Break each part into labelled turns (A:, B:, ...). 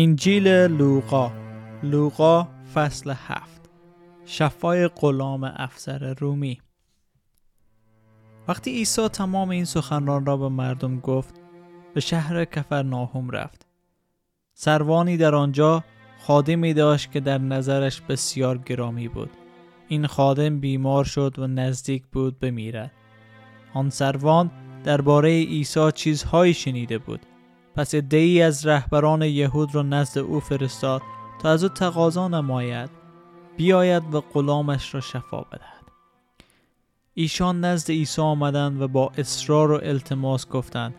A: انجیل لوقا لوقا فصل هفت شفای غلام افسر رومی. وقتی عیسی تمام این سخنران را به مردم گفت به شهر کفرناهم رفت. سروانی در آنجا خادمی داشت که در نظرش بسیار گرامی بود. این خادم بیمار شد و نزدیک بود بمیرد آن سروان درباره عیسی چیزهایی شنیده بود. پس ای از رهبران یهود را نزد او فرستاد تا از او تقاضا نماید بیاید و غلامش را شفا بدهد. ایشان نزد عیسی آمدند و با اصرار و التماس گفتند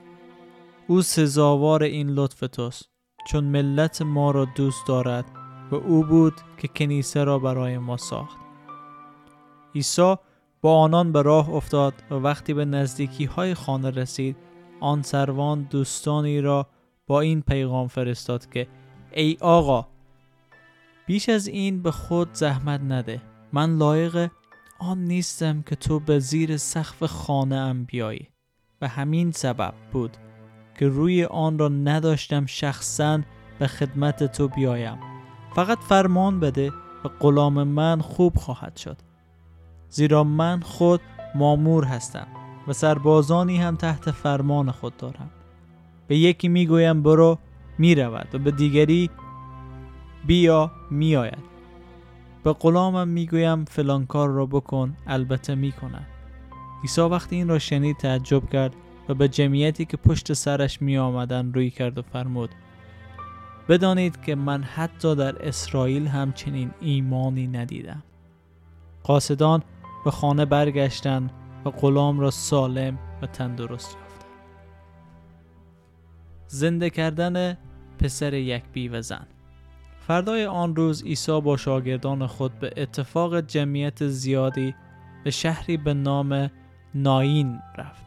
A: او سزاوار این لطف توست چون ملت ما را دوست دارد و او بود که کنیسه را برای ما ساخت. عیسی با آنان به راه افتاد و وقتی به نزدیکی های خانه رسید آن سروان دوستانی را با این پیغام فرستاد که ای آقا بیش از این به خود زحمت نده. من لایق آن نیستم که تو به زیر سقف خانه ام بیایی. و همین سبب بود که روی آن را نداشتم شخصا به خدمت تو بیایم. فقط فرمان بده و غلام من خوب خواهد شد. زیرا من خود مامور هستم و سربازانی هم تحت فرمان خود دارم. به یکی می‌گویم برو می‌رود و به دیگری بیا میآید. به غلامم می‌گویم فلان کار را بکن البته می‌کند عیسی وقتی این را شنید تعجب کرد و به جمعیتی که پشت سرش می آمدن روی کرد و فرمود بدانید که من حتی در اسرائیل هم چنین ایمانی ندیدم. قاصدان به خانه برگشتند و غلام را سالم و تندرست زنده کردن پسر یک بی و زن. فردای آن روز عیسی با شاگردان خود به اتفاق جمعیت زیادی به شهری به نام ناین رفت.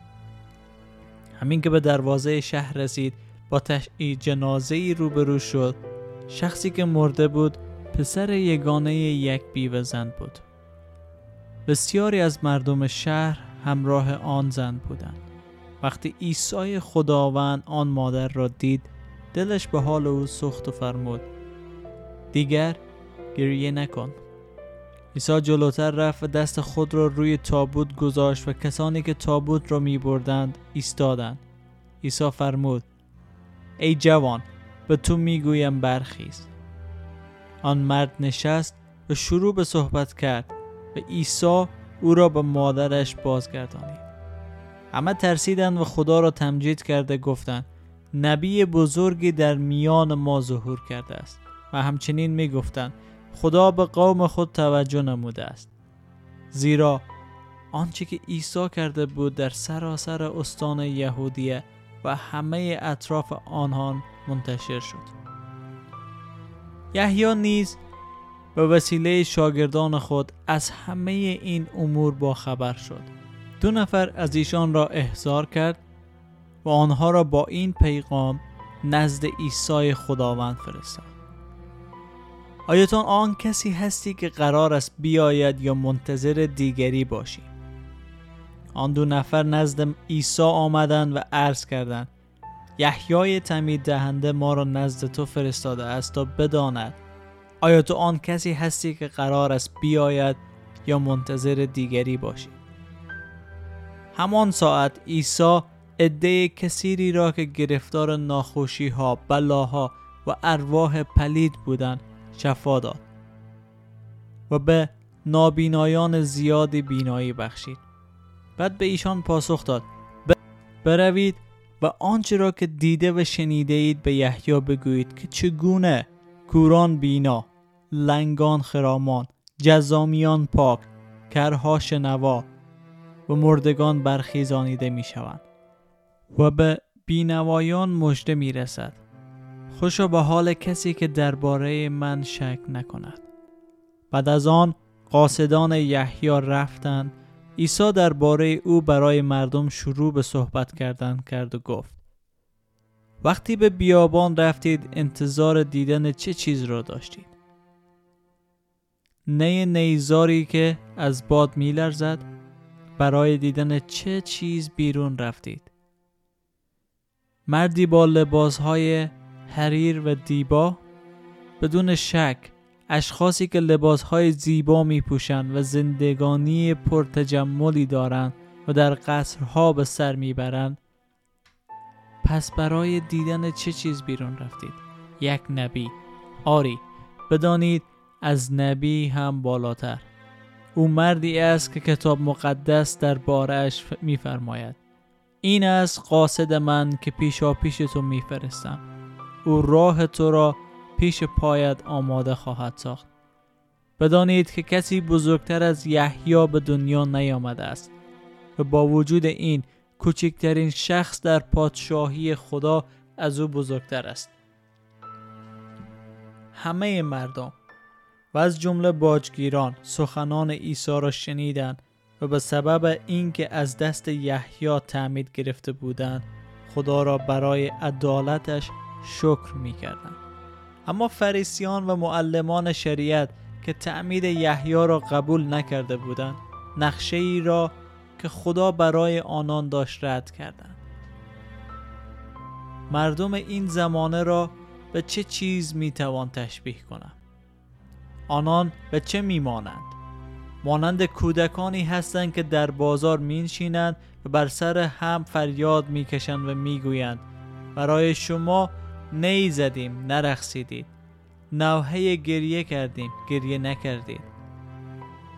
A: همین که به دروازه شهر رسید با تشعی جنازه ای روبرو شد. شخصی که مرده بود پسر یگانه یک بیوه زن بود. بسیاری از مردم شهر همراه آن زن بودند. وقتی عیسی خداوند آن مادر را دید دلش به حال او سخت و فرمود دیگر گریه نکن. عیسی جلوتر رفت و دست خود را روی تابوت گذاشت و کسانی که تابوت را می بردند ایستادند. عیسی فرمود ای جوان به تو می‌گویم برخیز. آن مرد نشست و شروع به صحبت کرد و عیسی او را به مادرش بازگردانید. همه ترسیدند و خدا را تمجید کرده گفتند نبی بزرگی در میان ما ظهور کرده است. و همچنین می‌گفتند خدا به قوم خود توجه نموده است. زیرا آنچه که عیسی کرده بود در سراسر استان یهودیه و همه اطراف آنها منتشر شد. یحیی نیز به وسیله شاگردان خود از همه این امور با خبر شد. دو نفر از ایشان را احضار کرد و آنها را با این پیغام نزد عیسی خداوند فرستاد. تو آن کسی هستی که قرار است بیاید یا منتظر دیگری باشی. آن دو نفر نزد عیسی آمدند و عرض کردند یحیای تمید دهنده ما را نزد تو فرستاده است تا بداند. آیا تو آن کسی هستی که قرار است بیاید یا منتظر دیگری باشی؟ همان ساعت عیسی عده کثیری را که گرفتار ناخوشی ها بلاها و ارواح پلید بودند شفا داد و به نابینایان زیادی بینایی بخشید. بعد به ایشان پاسخ داد بروید و آنچه را که دیده و شنیده اید به یحیی بگویید که چگونه کوران بینا لنگان خرامان جزامیان پاک کرها شنوا و مردگان برخیزانیده می شوند و به بینوایان مژده می رسد خوشا به حال کسی که درباره من شک نکند. بعد از آن قاصدان یحیی رفتند. عیسی درباره او برای مردم شروع به صحبت کردن کرد و گفت وقتی به بیابان رفتید انتظار دیدن چه چیز را داشتید؟ نی نیزاری که از باد میلرزد؟ برای دیدن چه چیز بیرون رفتید. مردی با لباسهای حریر و دیبا بدون شک اشخاصی که لباسهای زیبا می پوشند و زندگانی پرتجملی دارند و در قصرها به سر می‌برند پس برای دیدن چه چیز بیرون رفتید؟ یک نبی. آری بدانید از نبی هم بالاتر. او مردی است که کتاب مقدس در بارش میفرماید. این است قاصد من که پیشا پیش تو میفرستم. او راه تو را پیش پایت آماده خواهد ساخت. بدانید که کسی بزرگتر از یحیی به دنیا نیامده است و با وجود این کوچکترین شخص در پادشاهی خدا از او بزرگتر است. همه مردم و از جمله باجگیران سخنان عیسی را شنیدند و به سبب اینکه از دست یحیی تعمید گرفته بودند خدا را برای عدالتش شکر می‌کردند. اما فریسیان و معلمان شریعت که تعمید یحیی را قبول نکرده بودند نقشه ای را که خدا برای آنان داشت رد کردند. مردم این زمانه را به چه چیز می توان تشبیه کنم آنان به چه می مانند مانند کودکانی هستند که در بازار مینشینند و بر سر هم فریاد می‌کشند و می‌گویند برای شما نی زدیم نرخصیدید نوحه گریه کردیم گریه نکردید.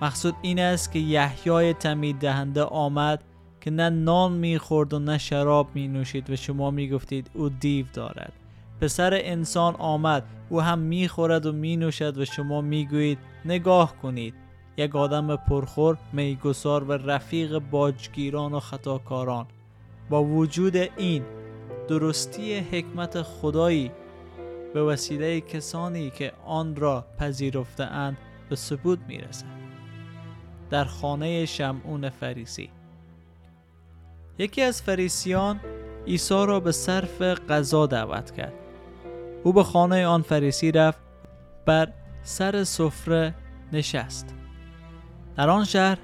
A: مقصود این است که یحیای تمید دهنده آمد که نه نان می‌خورد و نه شراب می نوشید و شما می گفتید او دیو دارد. پسر انسان آمد او هم می‌خورد و می نوشد و شما می‌گویید نگاه کنید. یک آدم پرخور میگسار و رفیق باجگیران و خطاکاران. با وجود این درستی حکمت خدایی به وسیله کسانی که آن را پذیرفته اند به ثبوت می رسد. در خانه شمعون فریسی. یکی از فریسیان عیسی را به صرف غذا دعوت کرد. او به خانه آن فریسی رفت بر سر سفره نشست. در آن شهر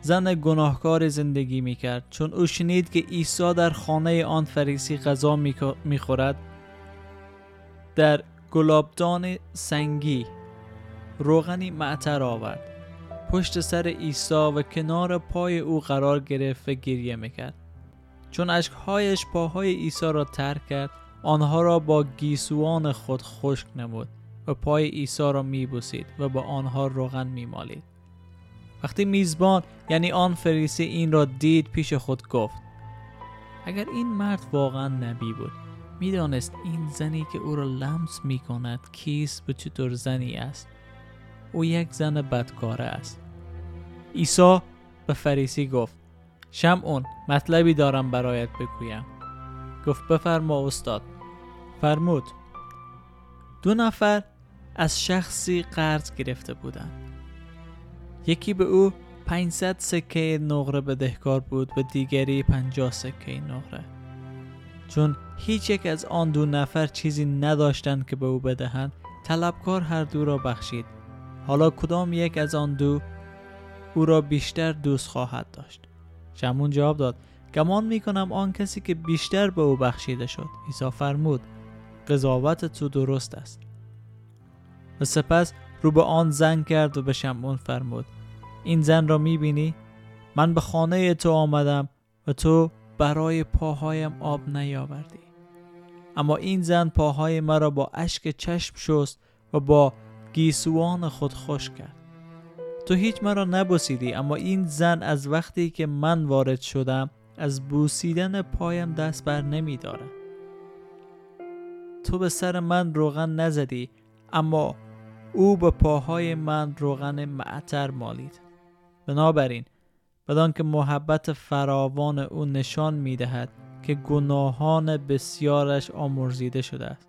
A: زن گناهکار زندگی می کرد چون او شنید که عیسی در خانه آن فریسی غذا می خورد در گلابدان سنگی روغنی معطر آورد. پشت سر عیسی و کنار پای او قرار گرفت و گریه می‌کرد. چون اشکهایش پاهای عیسی را ترک کرد آنها را با گیسوان خود خشک نمود و پای عیسی را میبوسید و با آنها روغن میمالید. وقتی میزبان یعنی آن فریسی این را دید پیش خود گفت اگر این مرد واقعا نبی بود می‌دانست این زنی که او را لمس می کند کیست و چطور زنی است. او یک زن بدکاره است. عیسی به فریسی گفت شمعون مطلبی دارم برایت بگویم. گفت بفرما استاد. فرمود دو نفر از شخصی قرض گرفته بودند. یکی به او 500 سکه نقره بدهکار بود و دیگری 50 سکه نقره. چون هیچ یک از آن دو نفر چیزی نداشتند که به او بدهند طلبکار هر دو را بخشید. حالا کدام یک از آن دو او را بیشتر دوست خواهد داشت؟ شمون جواب داد گمان می کنم آن کسی که بیشتر به او بخشیده شد. عیسی فرمود قضاوت تو درست است و سپس رو به آن زن کرد و به شمون فرمود این زن را می بینی؟ من به خانه تو آمدم و تو برای پاهایم آب نیاوردی اما این زن پاهای مرا با اشک چشم شست و با گیسوان خود خوش کرد تو هیچ مرا نبوسیدی اما این زن از وقتی که من وارد شدم از بوسیدن پایم دست بر نمی داره. تو به سر من روغن نزدی اما او به پاهای من روغن معطر مالید. بنابراین بدان که محبت فراوان او نشان می دهد که گناهان بسیارش آمرزیده شده است.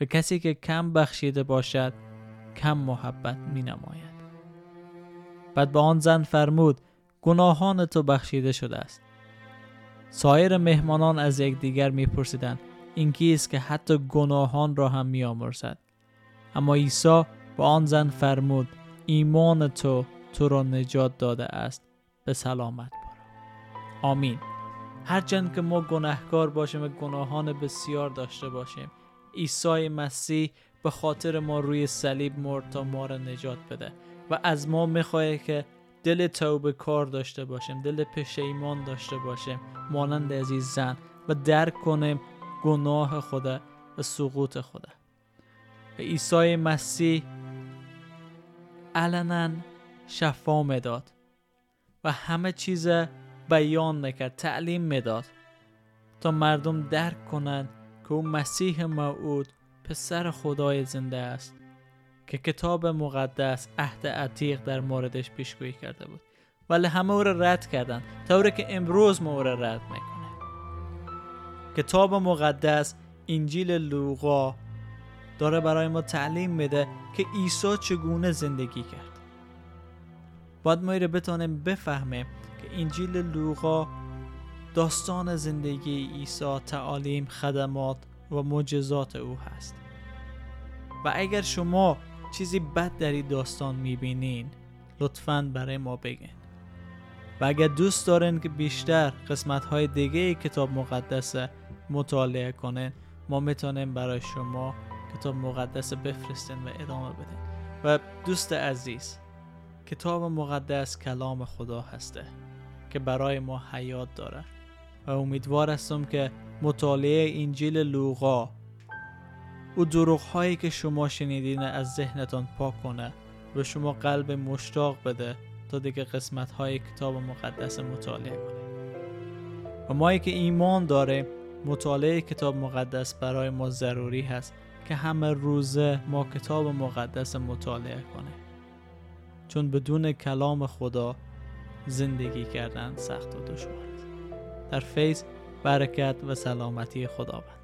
A: و کسی که کم بخشیده باشد کم محبت می نماید بعد به آن زن فرمود گناهان تو بخشیده شده است. سایر مهمانان از یکدیگر میپرسیدند این کیست که حتی گناهان را هم میآمرزد. اما عیسی به آن زن فرمود ایمان تو تو را نجات داده است. به سلامت برو. آمین. هرچند که ما گناهکار باشیم و گناهان بسیار داشته باشیم عیسی مسیح به خاطر ما روی صلیب مرد تا ما را نجات بده و از ما می‌خواه که دل توبه کار داشته باشیم دل پشیمان داشته باشیم مانند این زن و درک کنیم گناه خدا و سقوط خدا و عیسی مسیح علنا شفا می‌داد و همه چیز بیان می‌کرد تعلیم می‌داد تا مردم درک کنند که او مسیح موعود پسر خدای زنده است که کتاب مقدس عهد عتیق در موردش پیشگویی کرده بود. ولی همه او را رد کردند طوری که امروز ما او را رد می‌کنه کتاب مقدس انجیل لوقا داره برای ما تعلیم میده که عیسی چگونه زندگی کرد. باید ما رو بتونیم بفهمیم که انجیل لوقا داستان زندگی عیسی تعالیم خدمات و معجزات او هست. و اگر شما چیزی بد در این داستان می‌بینین لطفا برای ما بگین. و اگر دوست دارین که بیشتر قسمت های دیگه کتاب مقدس مطالعه کنین ما می‌تونیم برای شما کتاب مقدس بفرستین و ادامه بدین. و دوست عزیز کتاب مقدس کلام خدا هسته که برای ما حیات داره. و امیدوار هستم که مطالعه انجیل لوقا او دروغ هایی که شما شنیدین از ذهنتان پاک کنه و شما قلب مشتاق بده تا دیگه قسمت های کتاب مقدس مطالعه کنید. و ما که ایمان داره مطالعه کتاب مقدس برای ما ضروری هست که همه روزه ما کتاب مقدس مطالعه کنه چون بدون کلام خدا زندگی کردن سخت و دشوار است. در فیض برکت و سلامتی خداوند.